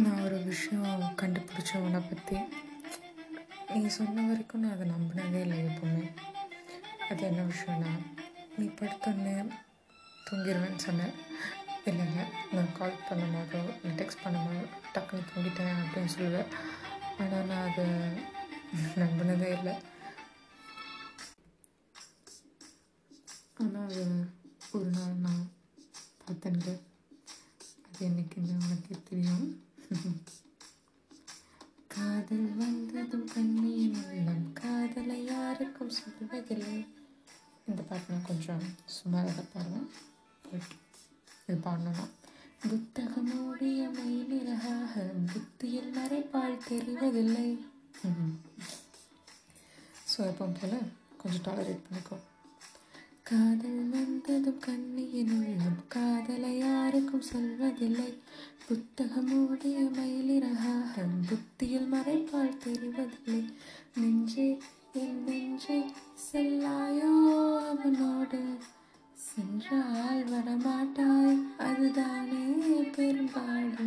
நான் ஒரு விஷயம் கண்டுபிடிச்ச உன்னை பற்றி நீ சொன்ன வரைக்கும் நான் அதை நம்பினதே இல்லை எப்போவுமே. அது என்ன விஷயம்னா நீ படுத்தோடனே தூங்கிடுவேன்னு சொன்னேன் இல்லைங்க நான் கால் பண்ணும்போதோ இல்லை டெக்ஸ்ட் பண்ணும்போதோ டக்குன்னு தூங்கிட்டேன் அப்படின்னு சொல்லுவேன் ஆனால் நான் அதை நம்பினதே இல்லை. ஆனால் அது ஒரு நாள் நான் பார்த்தேன்ல. அது என்னைக்குன்னு உனக்கு தெரியும். காதல் வந்ததும் கண்ணீர் உள்ளம். காதலை யாருக்கும் சொல்வதில்லை. இந்த பாட்டு நான் கொஞ்சம் சுமாராக பாடுவேன். பட் இது பாடணும்னா புத்தகமோடைய மை நிறகாக புத்தியில் மறைப்பால் தெரிவதில்லை. ஸோ எப்போ போல் கொஞ்சம் டாலரேட் பண்ணிக்கோ. காதல் வந்ததும் கண்ணியின் உள்ளம். காதலை யாருக்கும் சொல்வதில்லை. புத்தகம் மூடிய புத்தியில் மறைப்பால் தெரிவதில்லை. நெஞ்சே என் நெஞ்சே செல்லாயோ அவனோடு? சென்றால் வரமாட்டாய் அதுதானே பெரும்பாடு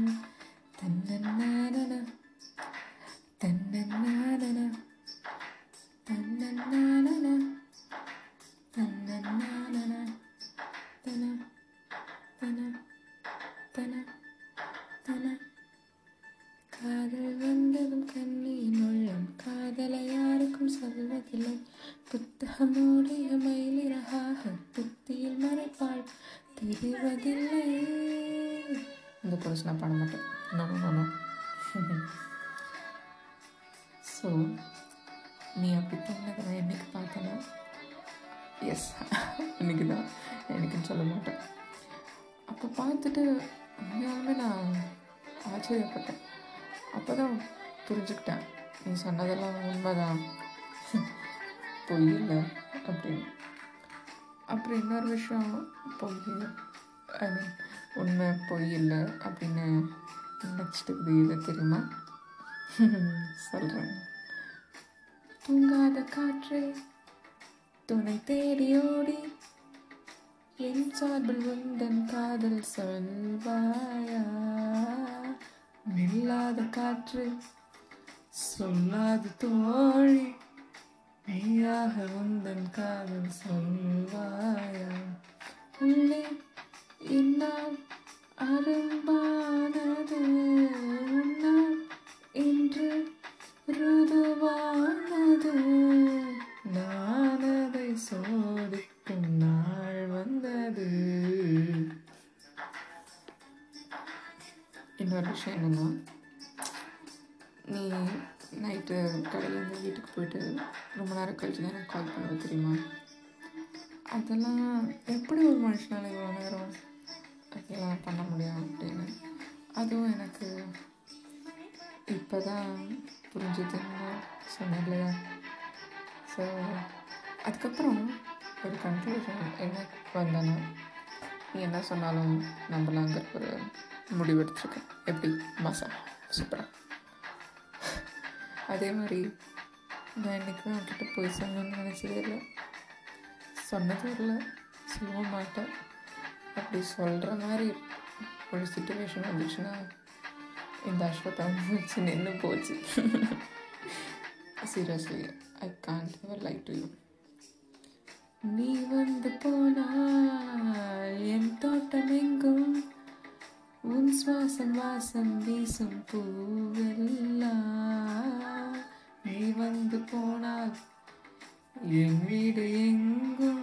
இந்த பண்ண மாட்டேன். நான் ஸோ நீ அப்படி பண்ணதை நான் என்னைக்கு பார்த்தேன்னா எஸ் இன்னைக்கு தான் எனக்குன்னு சொல்ல மாட்டேன். அப்போ பார்த்துட்டு உண்மையாலுமே நான் ஆச்சரியப்பட்டேன். அப்போ தான் புரிஞ்சுக்கிட்டேன். நீ சொன்னதெல்லாம் உண்மைதான். பொய் இல்லை அப்படின்னு. அப்புறம் இன்னொரு விஷயம் பொய். ஐ மீன் உண்மை பொய் இல்லை அப்படின்னு நினச்சிட்டு இது தெரியுமா? சொல்கிறேன் தூங்காத காற்றே துணை தேடி ஓடி என் சார்பில் உந்தன் காதல் சொல்வாயா? நில்லாத காற்று சொல்லாது தோழி மெய்யாக உந்தன் காதல் சொல்வாயா? உள்ளே இன்னால் அரும்பானது உன்னால் இன்று ருதுவானது. நான் அதை சோதிக்கும் நாள் வந்தது. இன்னொரு விஷயம் என்னன்னா நீ நைட்டு கடையிலேருந்து வீட்டுக்கு போயிட்டு ரொம்ப நேரம் கழிச்சு தான் எனக்கு கால் பண்ணுவ தெரியுமா? அதெல்லாம் எப்படி ஒரு மனுஷனால இவ்வளோ நேரம் அதெல்லாம் பண்ண முடியும் அப்படின்னு. அதுவும் எனக்கு இப்போ தான் புரிஞ்சுதுன்னு சொன்னேன் இல்லையா? ஸோ அதுக்கப்புறம் ஒரு கன்க்ளூஷன் என்ன வந்தேன்னா நீ என்ன சொன்னாலும் நம்பலாங்கிற ஒரு முடிவெடுத்துருக்கேன் எப்படி? மசாலா சூப்பராக அதே மாதிரி நான் என்றைக்குமே அவன்கிட்ட போய் சொன்னேன்னு நினச்சதே இல்லை. சொன்னதும் இல்லை. சொல்லவும் மாட்டேன். அப்படி சொல்கிற மாதிரி ஒரு சுச்சுவேஷன் வந்துச்சுன்னா இந்த அஸ்வத்தா வச்சு நின்று போச்சு. Seriously I can't ever like to you நீ வந்து போனால் என் தோட்டம் எங்கும்? உன் சுவாசம் வாசம் வீசும் பூவெல்லாம். நீ வந்து போனால் என் வீடு எங்கும்?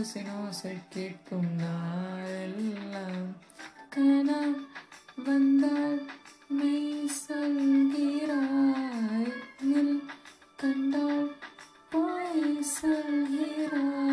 ஓசை ஓசை கேட்கும் நாளெல்லாம் கனா வந்தால் மெய் சொல்கிறாய். கண்டால் போய் சொல்கிறாய்.